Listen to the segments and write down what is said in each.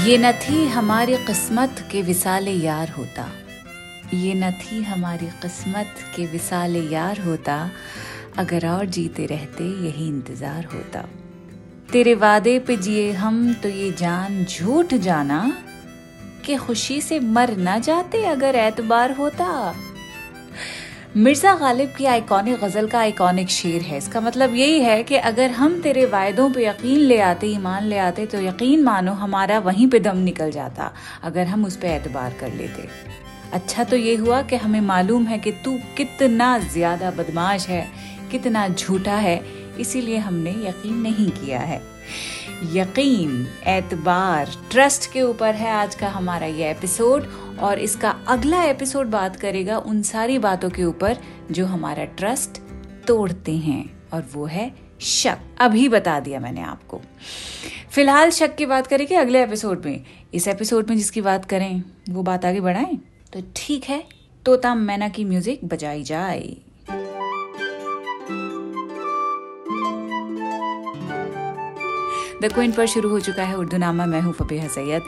ये न थी हमारी किस्मत के विसाल यार होता। ये न थी हमारी किस्मत के विसाल यार होता। अगर और जीते रहते, यही इंतज़ार होता। तेरे वादे पे जिए हम तो ये जान झूठ जाना। कि खुशी से मर ना जाते अगर एतबार होता। मिर्ज़ा गालिब की आइकॉनिक गज़ल का आइकॉनिक शेर है। इसका मतलब यही है कि अगर हम तेरे वायदों पे यकीन ले आते, ईमान ले आते तो यकीन मानो हमारा वहीं पे दम निकल जाता, अगर हम उस पर एतबार कर लेते। अच्छा तो ये हुआ कि हमें मालूम है कि तू कितना ज़्यादा बदमाश है, कितना झूठा है, इसीलिए हमने यकीन नहीं किया है। यकीन, एतबार, ट्रस्ट के ऊपर है आज का हमारा ये एपिसोड और इसका अगला एपिसोड बात करेगा उन सारी बातों के ऊपर जो हमारा ट्रस्ट तोड़ते हैं और वो है शक। अभी बता दिया मैंने आपको। फ़िलहाल शक की बात करेंगे अगले एपिसोड में इस एपिसोड में जिसकी बात करें वो बात आगे बढ़ाएँ? तो ठीक है। तोता मैना की म्यूज़िक बजाई जाए। द क्विंट पर शुरू हो चुका है उर्दू नामा मैं हूँ फबीहा सैयद।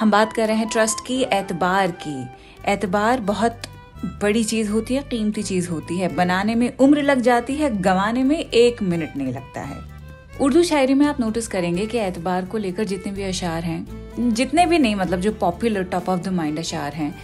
हम बात कर रहे हैं ट्रस्ट की, एतबार की। एतबार बहुत बड़ी चीज़ होती है, कीमती चीज़ होती है। बनाने में उम्र लग जाती है, गंवाने में एक मिनट नहीं लगता है। उर्दू शायरी में आप नोटिस करेंगे कि एतबार को लेकर जितने भी अशार हैं, जितने भी नहीं मतलब जो popular top of the mind अशार हैं,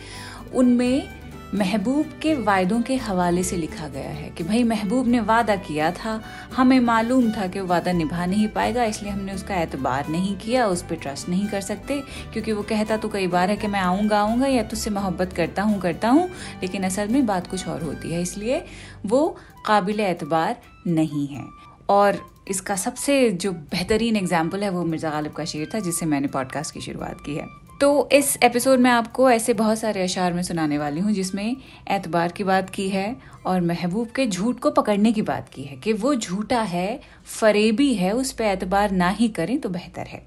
उनमें महबूब के वायदों के हवाले से लिखा गया है कि भाई, महबूब ने वादा किया था। हमें मालूम था कि वो वादा निभा नहीं पाएगा, इसलिए हमने उसका एतबार नहीं किया, उस पर ट्रस्ट नहीं कर सकते, क्योंकि वो कहता तो कई बार है कि मैं आऊँगा आऊँगा, या तुझसे मोहब्बत करता हूँ करता हूँ, लेकिन असल में बात कुछ और होती है, इसलिए वो काबिल एतबार नहीं है। और इसका सबसे जो बेहतरीन एग्ज़ाम्पल है, वो मिर्ज़ा गालिब का शेर था, जिससे मैंने पॉडकास्ट की शुरुआत की है। तो इस एपिसोड में आपको ऐसे बहुत सारे अशार में सुनाने वाली हूँ, जिसमें एतबार की बात की है और महबूब के झूठ को पकड़ने की बात की है कि वो झूठा है, फरेबी है, उस पर एतबार ना ही करें तो बेहतर है।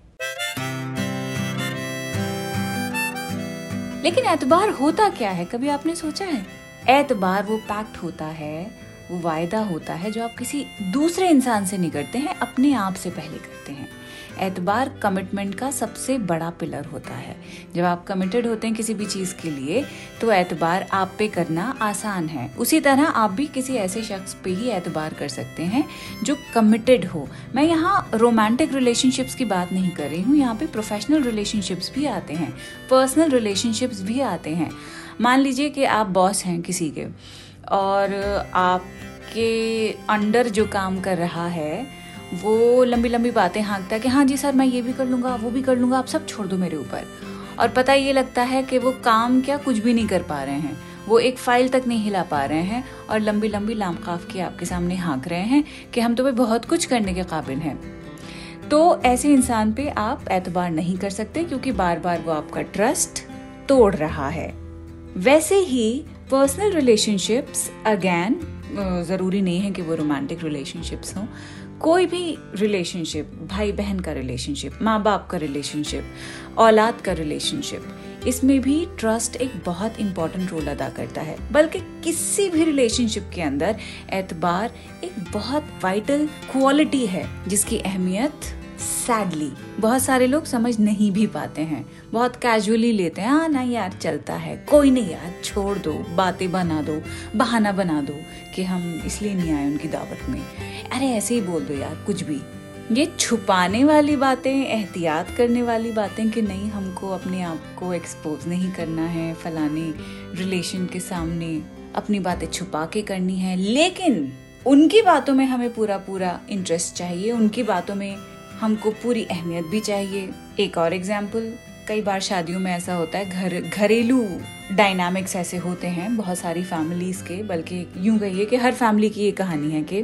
लेकिन एतबार होता क्या है? कभी आपने सोचा है? एतबार वो पैक्ट होता है, वो वायदा होता है जो आप किसी दूसरे इंसान से नहीं करते हैं, अपने आप से पहले करते हैं। एतबार कमिटमेंट का सबसे बड़ा पिलर होता है। जब आप कमिटेड होते हैं किसी भी चीज़ के लिए तो एतबार आप पे करना आसान है। उसी तरह आप भी किसी ऐसे शख्स पे ही एतबार कर सकते हैं जो कमिटेड हो। मैं यहाँ रोमांटिक रिलेशनशिप्स की बात नहीं कर रही हूँ, यहाँ पे प्रोफेशनल रिलेशनशिप्स भी आते हैं पर्सनल रिलेशनशिप्स भी आते हैं। मान लीजिए कि आप बॉस हैं किसी के, और आपके अंडर जो काम कर रहा है वो लंबी लंबी बातें हाँकता है कि हाँ जी सर, मैं ये भी कर लूँगा, वो भी कर लूँगा, आप सब छोड़ दो मेरे ऊपर। और पता ये लगता है कि वो काम क्या कुछ भी नहीं कर पा रहे हैं। वो एक फ़ाइल तक नहीं हिला पा रहे हैं और लंबी लंबी लामकाफ की आपके सामने हाँक रहे हैं कि हम तुम्हें बहुत कुछ करने के काबिल हैं। तो ऐसे इंसान पे आप एतबार नहीं कर सकते क्योंकि बार बार वो आपका ट्रस्ट तोड़ रहा है। वैसे ही पर्सनल रिलेशनशिप्स अगैन ज़रूरी नहीं है कि वो रोमांटिक रिलेशनशिप्स हों। कोई भी रिलेशनशिप भाई बहन का रिलेशनशिप माँ बाप का रिलेशनशिप औलाद का रिलेशनशिप इसमें भी ट्रस्ट एक बहुत इंपॉर्टेंट रोल अदा करता है। बल्कि किसी भी रिलेशनशिप के अंदर एतबार एक बहुत वाइटल क्वालिटी है, जिसकी अहमियत सैडली बहुत सारे लोग समझ नहीं भी पाते हैं। बहुत कैजुअली लेते हैं हाँ ना यार, चलता है। कोई नहीं यार, छोड़ दो, बातें बना दो, बहाना बना दो कि हम इसलिए नहीं आए उनकी दावत में। अरे, ऐसे ही बोल दो यार, कुछ भी। ये छुपाने वाली बातें, एहतियात करने वाली बातें कि नहीं, हमको अपने आप को एक्सपोज नहीं करना है, फलाने रिलेशन के सामने अपनी बातें छुपा के करनी है। लेकिन उनकी बातों में हमें पूरा पूरा इंटरेस्ट चाहिए, उनकी बातों में हमको पूरी अहमियत भी चाहिए। एक और एग्ज़ाम्पल कई बार शादियों में ऐसा होता है, घर, घरेलू डायनामिक्स ऐसे होते हैं बहुत सारी फैमिलीज़ के, बल्कि यूँ कहिए कि हर फैमिली की ये कहानी है कि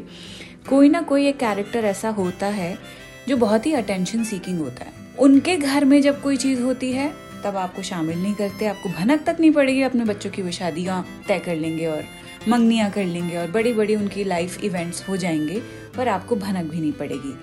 कोई ना कोई एक कैरेक्टर ऐसा होता है जो बहुत ही अटेंशन सीकिंग होता है। उनके घर में जब कोई चीज़ होती है, तब आपको शामिल नहीं करते, आपको भनक तक नहीं पड़ेगी, अपने बच्चों की वो शादियाँ तय कर लेंगे और मंगनियाँ कर लेंगे और बड़ी बड़ी उनकी लाइफ इवेंट्स हो जाएँगे, पर आपको भनक भी नहीं पड़ेगी।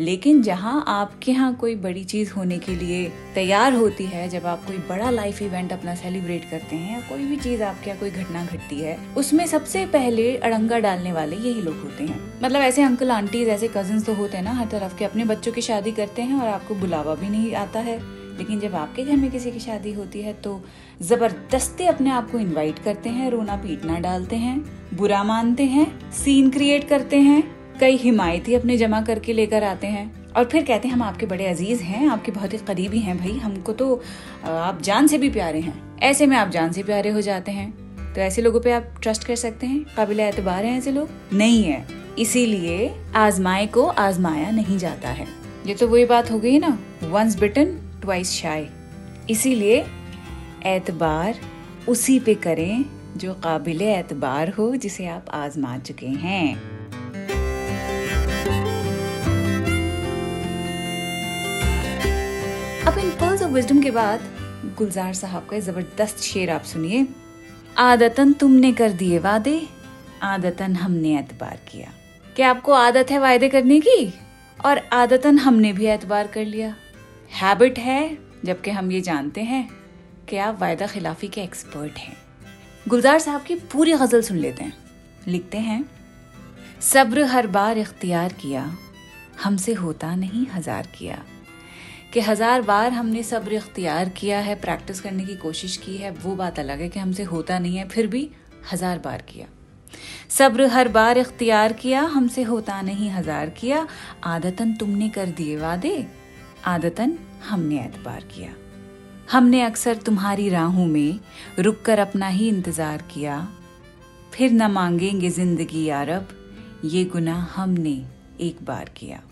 लेकिन जहाँ आपके यहाँ कोई बड़ी चीज़ होने के लिए तैयार होती है, जब आप कोई बड़ा लाइफ इवेंट अपना सेलिब्रेट करते हैं या कोई भी चीज़ आपके यहाँ कोई घटना घटती है, उसमें सबसे पहले अड़ंगा डालने वाले यही लोग होते हैं। मतलब ऐसे अंकल आंटीज ऐसे कज़न तो होते हैं ना, हर तरफ़ के अपने बच्चों की शादी करते हैं और आपको बुलावा भी नहीं आता है। लेकिन जब आपके घर में किसी की शादी होती है तो ज़बरदस्ती अपने आप को इनवाइट करते हैं, रोना पीटना डालते हैं, बुरा मानते हैं सीन क्रिएट करते हैं कई हिमायती अपने जमा करके लेकर आते हैं। और फिर कहते हैं, हम आपके बड़े अज़ीज़ हैं, आपके बहुत ही करीबी हैं भाई, हमको तो आप जान से भी प्यारे हैं। ऐसे में आप जान से प्यारे हो जाते हैं। तो ऐसे लोगों पे आप ट्रस्ट कर सकते हैं? काबिल एतबार हैं ऐसे लोग? नहीं है। इसीलिए आजमाए को आजमाया नहीं जाता है। ये तो वही बात हो गई ना वंस बिटन ट्वाइस शाय इसीलिए एतबार उसी पे करें जो काबिल एतबार हो, जिसे आप आजमा चुके हैं। अब इन पर्ल्स ऑफ़ विजडम के बाद गुलजार साहब का ज़बरदस्त शेर आप सुनिए। आदतन तुमने कर दिए वादे, आदतन हमने एतबार किया। क्या आपको आदत है वायदे करने की? और आदतन हमने भी एतबार कर लिया। हैबिट है, जबकि हम ये जानते हैं कि आप वायदा खिलाफी के एक्सपर्ट हैं। गुलजार साहब की पूरी गज़ल सुन लेते हैं। लिखते हैं, सब्र हर बार इख्तियार किया, हमसे होता नहीं हज़ार किया। कि हज़ार बार हमने सब्र इख्तियार किया है, प्रैक्टिस करने की कोशिश की है, वो बात अलग है कि हमसे होता नहीं है, फिर भी हज़ार बार किया। सब्र हर बार इख्तियार किया, हमसे होता नहीं हज़ार किया। आदतन तुमने कर दिए वादे, आदतन हमने एतबार किया। हमने अक्सर तुम्हारी राहों में रुक कर अपना ही इंतज़ार किया। फिर न मांगेंगे ज़िंदगी यारब, ये गुनाह हमने एक बार किया।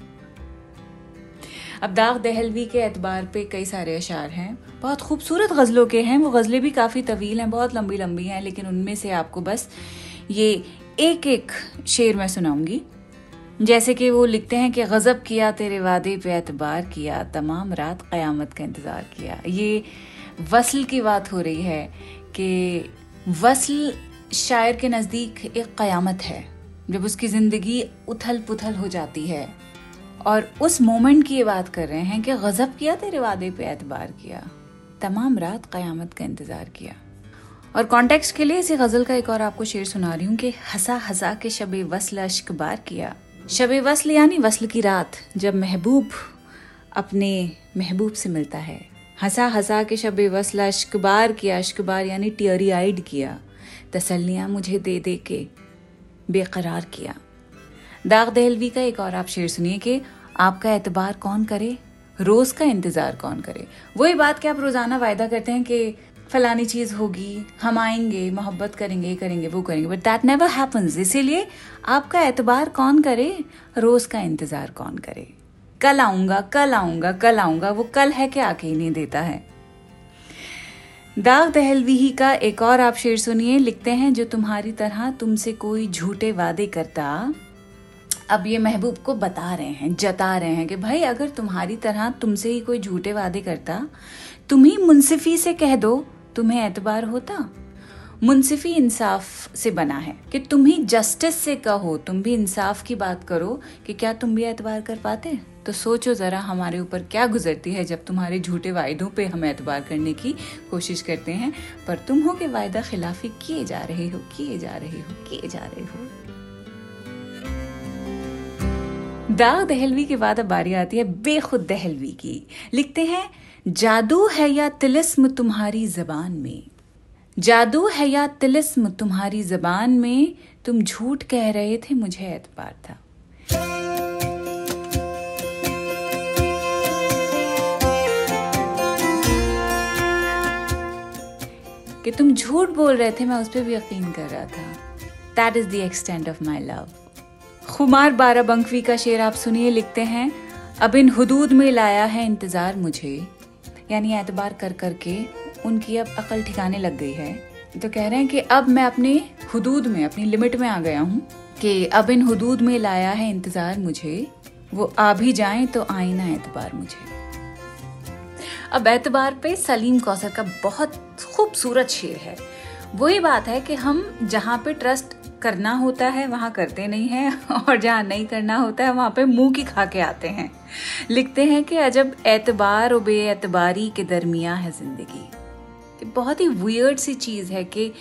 अब दाग दहलवी के एतबार पे कई सारे अशार हैं। बहुत खूबसूरत गज़लों के हैं। वो गज़लें भी काफ़ी तवील हैं, बहुत लंबी लंबी हैं, लेकिन उनमें से आपको बस ये एक एक शेर मैं सुनाऊँगी। जैसे कि वो लिखते हैं कि, गज़ब किया तेरे वादे पे एतबार किया, तमाम रात क़यामत का इंतज़ार किया। ये वसल की बात हो रही है कि वसल शायर के नज़दीक एक क़यामत है, जब उसकी ज़िंदगी उथल पुथल हो जाती है। और उस मोमेंट की ये बात कर रहे हैं कि गजब किया तेरे वादे पे एतबार किया। तमाम रात क़यामत का इंतज़ार किया। और कॉन्टेक्स्ट के लिए इसी गज़ल का एक और आपको शेर सुना रही हूँ कि हंसा हंसा के शब वसल अश्क बार किया। शब वसल यानी वसल की रात, जब महबूब अपने महबूब से मिलता है। हंसा हंसा के शब वसल अश्क बार किया अश्क बार यानी टियरी आइड किया। तसलियाँ मुझे दे दे के बेकरार किया। दाग दहलवी का एक और आप शेर सुनिए कि आपका एतबार कौन करे? रोज का इंतज़ार कौन करे? वही बात कि आप रोज़ाना वायदा करते हैं कि फलानी चीज़ होगी, हम आएँगे, मोहब्बत करेंगे करेंगे, वो करेंगे बट दैट नेवर हैपन्स इसीलिए आपका एतबार कौन करे? रोज का इंतज़ार कौन करे? कल आऊँगा कल आऊँगा कल आऊँगा, वो कल है कि आके ही नहीं देता है। दाग दहलवी ही का एक और आप शेर सुनिए, लिखते हैं, जो तुम्हारी तरह तुमसे कोई झूठे वादे करता अब ये महबूब को बता रहे हैं, जता रहे हैं कि भाई अगर तुम्हारी तरह तुमसे ही कोई झूठे वादे करता, तुम ही मुंसिफी से कह दो, तुम्हें एतबार होता। मुंसिफी इंसाफ से बना है कि तुम ही जस्टिस से कहो, तुम भी इंसाफ की बात करो कि क्या तुम भी एतबार कर पाते। तो सोचो ज़रा हमारे ऊपर क्या गुजरती है जब तुम्हारे झूठे वायदों पे हम एतबार करने की कोशिश करते हैं। पर तुम हो के वायदा खिलाफी किए जा रहे हो, किए जा रहे हो, किए जा रहे हो। दाग दहलवी के बाद अब बारी आती है बेखुद दहलवी की। लिखते हैं, जादू है या तिलिस्म तुम्हारी जबान में? जादू है या तिलिस्म तुम्हारी जबान में? तुम झूठ कह रहे थे, मुझे एतबार था। कि तुम झूठ बोल रहे थे, मैं उस पर भी यकीन कर रहा था। That is the extent of my love Khumar Barabankvi का शेर आप सुनिए, लिखते हैं, अब इन हदूद में लाया है इंतज़ार मुझे। यानी एतबार कर कर के उनकी अब अकल ठिकाने लग गई है। तो कह रहे हैं कि अब मैं अपने हदूद में, अपनी लिमिट में आ गया हूँ कि अब इन हदूद में लाया है इंतज़ार मुझे। वो आ भी जाए तो आए ना एतबार मुझे। अब एतबार पे सलीम कौसर का बहुत खूबसूरत शेर है। वही बात है कि हम जहाँ पे ट्रस्ट करना होता है, वहाँ करते नहीं हैं और जहाँ नहीं करना होता है, वहाँ पे मुँह की खा के आते हैं। लिखते हैं कि अजब एतबार और बेएतबारी के दरमिया है ज़िंदगी। बहुत ही वियर्ड सी चीज़ है कि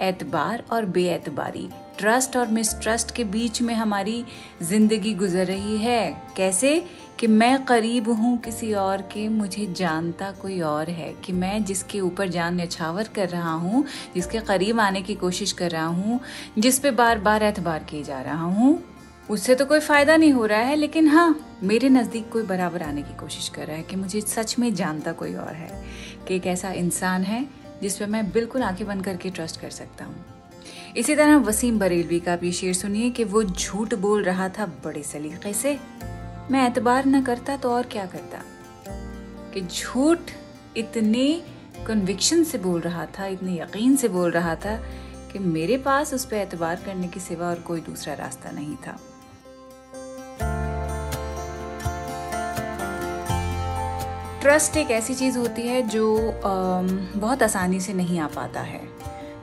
एतबार और बेएतबारी ट्रस्ट और मिसट्रस्ट के बीच में हमारी ज़िंदगी गुजर रही है। कैसे? कि मैं करीब हूँ किसी और के, मुझे जानता कोई और है। कि मैं जिसके ऊपर जान न्यछावर कर रहा हूँ, जिसके करीब आने की कोशिश कर रहा हूँ, जिस पे बार बार एतबार किए जा रहा हूँ, उससे तो कोई फ़ायदा नहीं हो रहा है, लेकिन हाँ मेरे नज़दीक कोई बराबर आने की कोशिश कर रहा है कि मुझे सच में जानता कोई और है, कि एक ऐसा इंसान है, जिस पर मैं बिल्कुल आँखें बंद करके ट्रस्ट कर सकता हूँ। इसी तरह वसीम बरेलवी का भी शेर सुनिए कि वो झूठ बोल रहा था बड़े सलीके से। मैं एतबार न करता तो और क्या करता? कि झूठ इतने कन्विक्शन से बोल रहा था, इतने यकीन से बोल रहा था कि मेरे पास उस पर एतबार करने के सिवा और कोई दूसरा रास्ता नहीं था। ट्रस्ट एक ऐसी चीज़ होती है जो बहुत आसानी से नहीं आ पाता है।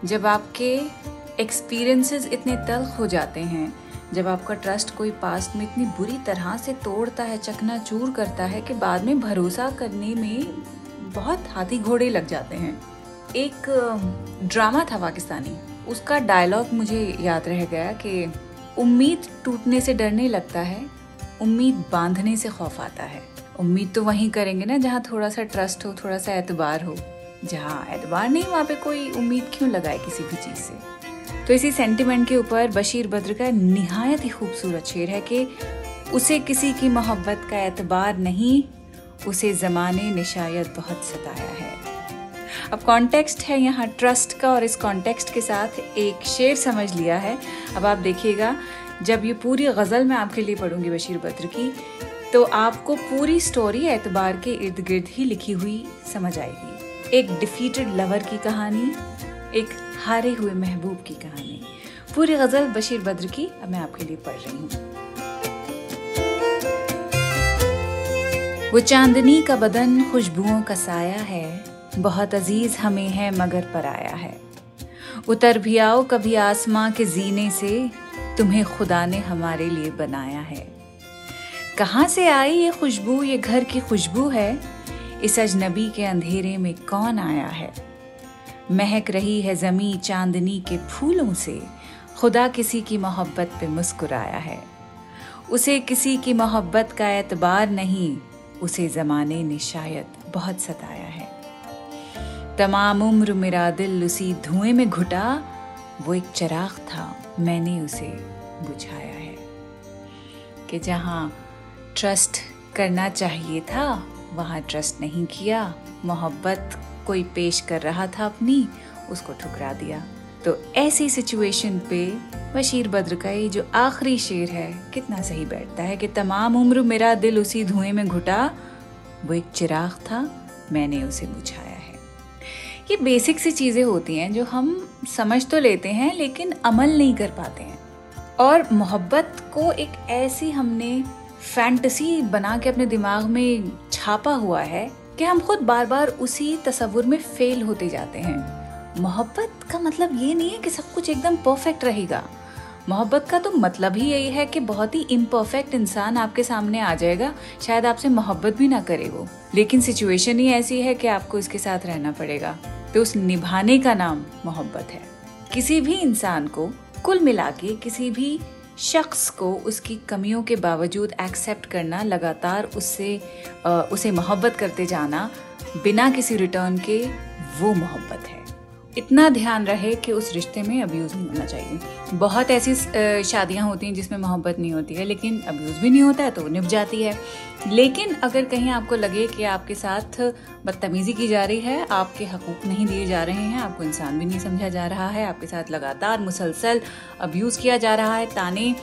जब आपके एक्सपीरियंसेस इतने तल्ख हो जाते हैं जब आपका ट्रस्ट कोई पास्ट में इतनी बुरी तरह से तोड़ता है चकना चूर करता है कि बाद में भरोसा करने में बहुत हाथी घोड़े लग जाते हैं। एक ड्रामा था पाकिस्तानी। उसका डायलॉग मुझे याद रह गया कि उम्मीद टूटने से डरने लगता है, उम्मीद बांधने से खौफ आता है। उम्मीद तो वहीं करेंगे ना जहाँ थोड़ा सा ट्रस्ट हो थोड़ा सा एतबार हो। जहाँ एतबार नहीं, वहाँ पे कोई उम्मीद क्यों लगाए किसी भी चीज़ से? तो इसी सेंटिमेंट के ऊपर बशीर बद्र का निहायत ही खूबसूरत शेर है कि उसे किसी की मोहब्बत का एतबार नहीं, उसे ज़माने ने शायद बहुत सताया है। अब कॉन्टेक्स्ट है यहाँ ट्रस्ट का और इस कॉन्टेक्स्ट के साथ एक शेर समझ लिया है। अब आप देखिएगा, जब ये पूरी गज़ल मैं आपके लिए पढ़ूँगी बशीर बद्र की तो आपको पूरी स्टोरी एतबार के इर्द गिर्द ही लिखी हुई समझ आएगी। एक डिफीटेड लवर की कहानी, एक हारे हुए महबूब की कहानी। पूरी गज़ल बशीर बद्र की अब मैं आपके लिए पढ़ रही हूँ। वो चांदनी का बदन खुशबुओं का साया है, बहुत अज़ीज़ हमें है मगर पर आया है। उतर भी आओ कभी आसमां के जीने से, तुम्हें खुदा ने हमारे लिए बनाया है। कहाँ से आई ये खुशबू, ये घर की खुशबू है? इस अजनबी के अंधेरे में कौन आया है? महक रही है जमी चांदनी के फूलों से। खुदा किसी की मोहब्बत पे मुस्कुराया है। उसे किसी की मोहब्बत का एतबार नहीं, उसे जमाने ने शायद बहुत सताया है। तमाम उम्र मेरा दिल उसी धुएँ में घुटा, वो एक चराग था, मैंने उसे बुझाया है। कि जहाँ ट्रस्ट करना चाहिए था, वहाँ ट्रस्ट नहीं किया, मोहब्बत कोई पेश कर रहा था अपनी, उसको ठुकरा दिया। तो ऐसी सिचुएशन पे बशीर बद्र का ये जो आखिरी शेर है, कितना सही बैठता है कि तमाम उम्र मेरा दिल उसी धुएँ में घुटा। वो एक चिराग था, मैंने उसे बुझाया है। ये बेसिक सी चीज़ें होती हैं जो हम समझ तो लेते हैं, लेकिन अमल नहीं कर पाते हैं। और मोहब्बत को एक ऐसी हमने फैंटसी बना के अपने दिमाग में छापा हुआ है कि हम खुद बार बार उसी तस्वुर में फेल होते जाते हैं। मोहब्बत का मतलब ये नहीं है कि सब कुछ एकदम परफेक्ट रहेगा। मोहब्बत का तो मतलब ही यही है कि बहुत ही इम्परफेक्ट इंसान आपके सामने आ जाएगा, शायद आपसे मोहब्बत भी ना करे वो। लेकिन सिचुएशन ही ऐसी है कि आपको इसके साथ रहना पड़ेगा। तो उस निभाने का नाम मोहब्बत है। किसी भी इंसान को कुल मिला के किसी भी शख्स को उसकी कमियों के बावजूद एक्सेप्ट करना, लगातार उससे उसे मोहब्बत करते जाना, बिना किसी रिटर्न के वो मोहब्बत है। इतना ध्यान रहे कि उस रिश्ते में अब्यूज़ नहीं होना चाहिए। बहुत ऐसी शादियाँ होती हैं जिसमें मोहब्बत नहीं होती है, लेकिन अब्यूज़ भी नहीं होता है तो निभ जाती है। लेकिन अगर कहीं आपको लगे कि आपके साथ बदतमीज़ी की जा रही है, आपके हकूक़ नहीं दिए जा रहे हैं, आपको इंसान भी नहीं समझा जा रहा है, आपके साथ लगातार मुसलसल अब्यूज़ किया जा रहा है, ताने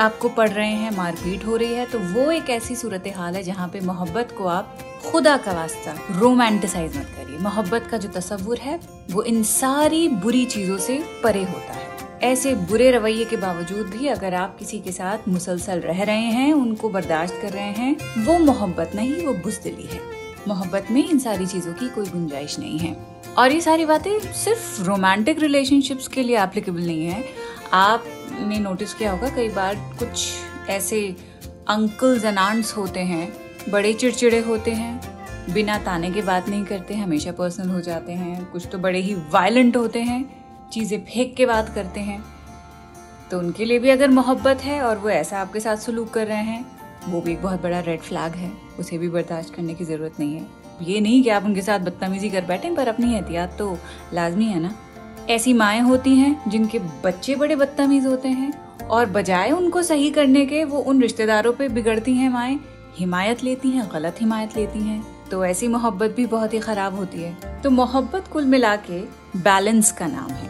आपको पढ़ रहे हैं, मारपीट हो रही है तो वो एक ऐसी सूरत हाल है जहाँ पे मोहब्बत को आप खुदा का वास्ता रोमांटिसाइज मत करिए। मोहब्बत का जो तस्वुर है, वो इन सारी बुरी चीज़ों से परे होता है। ऐसे बुरे रवैये के बावजूद भी अगर आप किसी के साथ मुसलसल रह रहे हैं, उनको बर्दाश्त कर रहे हैं, वो मोहब्बत नहीं, वो बुजदिली है। मोहब्बत में इन सारी चीज़ों की कोई गुंजाइश नहीं है। और ये सारी बातें सिर्फ़ रोमांटिक रिलेशनशिप्स के लिए एप्लीकेबल नहीं है। आपने नोटिस किया होगा, कई बार कुछ ऐसे अंकल्स एंड आंट्स होते हैं बड़े चिड़चिड़े होते हैं, बिना ताने के बात नहीं करते, हमेशा पर्सनल हो जाते हैं। कुछ तो बड़े ही वायलेंट होते हैं, चीज़ें फेंक के बात करते हैं। तो उनके लिए भी अगर मोहब्बत है और वो ऐसा आपके साथ सलूक कर रहे हैं, वो भी एक बहुत बड़ा रेड फ्लैग है। उसे भी बर्दाश्त करने की ज़रूरत नहीं है। ये नहीं कि आप उनके साथ बदतमीजी कर बैठें पर अपनी एहतियात तो लाजमी है ना? ऐसी माएँ होती हैं जिनके बच्चे बड़े बदतमीज होते हैं, और बजाय उनको सही करने के वो उन रिश्तेदारों पे बिगड़ती हैं माएँ हिमायत लेती हैं, गलत हिमायत लेती हैं तो ऐसी मोहब्बत भी बहुत ही खराब होती है। तो मोहब्बत कुल मिला के बैलेंस का नाम है।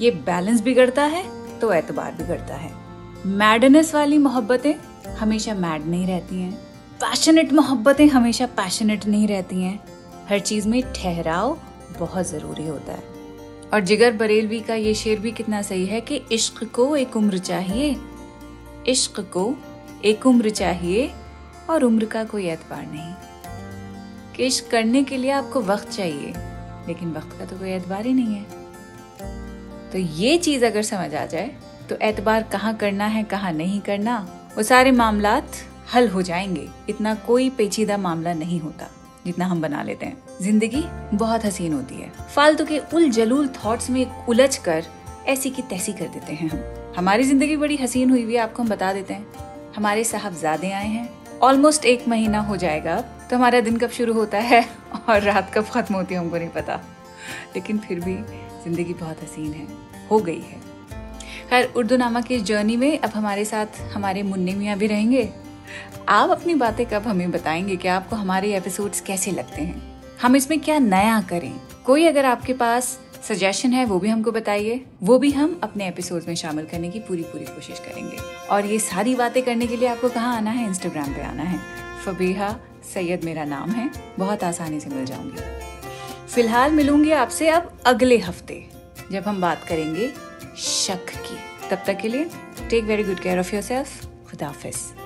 ये बैलेंस बिगड़ता है तो एतबार बिगड़ता है। मैडनेस वाली मोहब्बतें हमेशा मैड नहीं रहती हैं। पैशनेट मोहब्बतें हमेशा पैशनेट नहीं रहती हैं। हर चीज़ में ठहराव बहुत ज़रूरी होता है। और जिगर बरेलवी का ये शेर भी कितना सही है कि इश्क को एक उम्र चाहिए, इश्क को एक उम्र चाहिए और उम्र का कोई एतबार नहीं। कि इश्क करने के लिए आपको वक्त चाहिए, लेकिन वक्त का तो कोई एतबार ही नहीं है। तो ये चीज़ अगर समझ आ जाए तो एतबार कहाँ करना है, कहाँ नहीं करना, वो सारे मामला हल हो जाएँगे। इतना कोई पेचीदा मामला नहीं होता, जितना हम बना लेते हैं। ज़िंदगी बहुत हसीन होती है। फालतू के उल जलूल थॉट्स में उलझ कर, ऐसी की तैसी कर देते हैं हम। हमारी ज़िंदगी बड़ी हसीन हुई हुई है, आपको हम बता देते हैं। हमारे साहबजादे आए हैं ऑलमोस्ट एक महीना हो जाएगा तो हमारा दिन कब शुरू होता है और रात कब खत्म होती है, हमको नहीं पता। लेकिन फिर भी ज़िंदगी बहुत हसीन है, हो गई है। खैर, उर्दू नामा की जर्नी में अब हमारे साथ हमारे मुन्ने मियाँ भी रहेंगे। आप अपनी बातें कब हमें बताएँगे कि आपको हमारे एपिसोड्स कैसे लगते हैं? हम इसमें क्या नया करें? कोई अगर आपके पास सजेशन है, वो भी हमको बताइए। वो भी हम अपने एपिसोड में शामिल करने की पूरी पूरी कोशिश करेंगे। और ये सारी बातें करने के लिए आपको कहाँ आना है? इंस्टाग्राम पे आना है। फबीहा सैयद मेरा नाम है। बहुत आसानी से मिल जाऊँगी। फ़िलहाल मिलूँगी आपसे अब अगले हफ़्ते, जब हम बात करेंगे शक की। तब तक के लिए take very good care of yourself खुदाफिज़।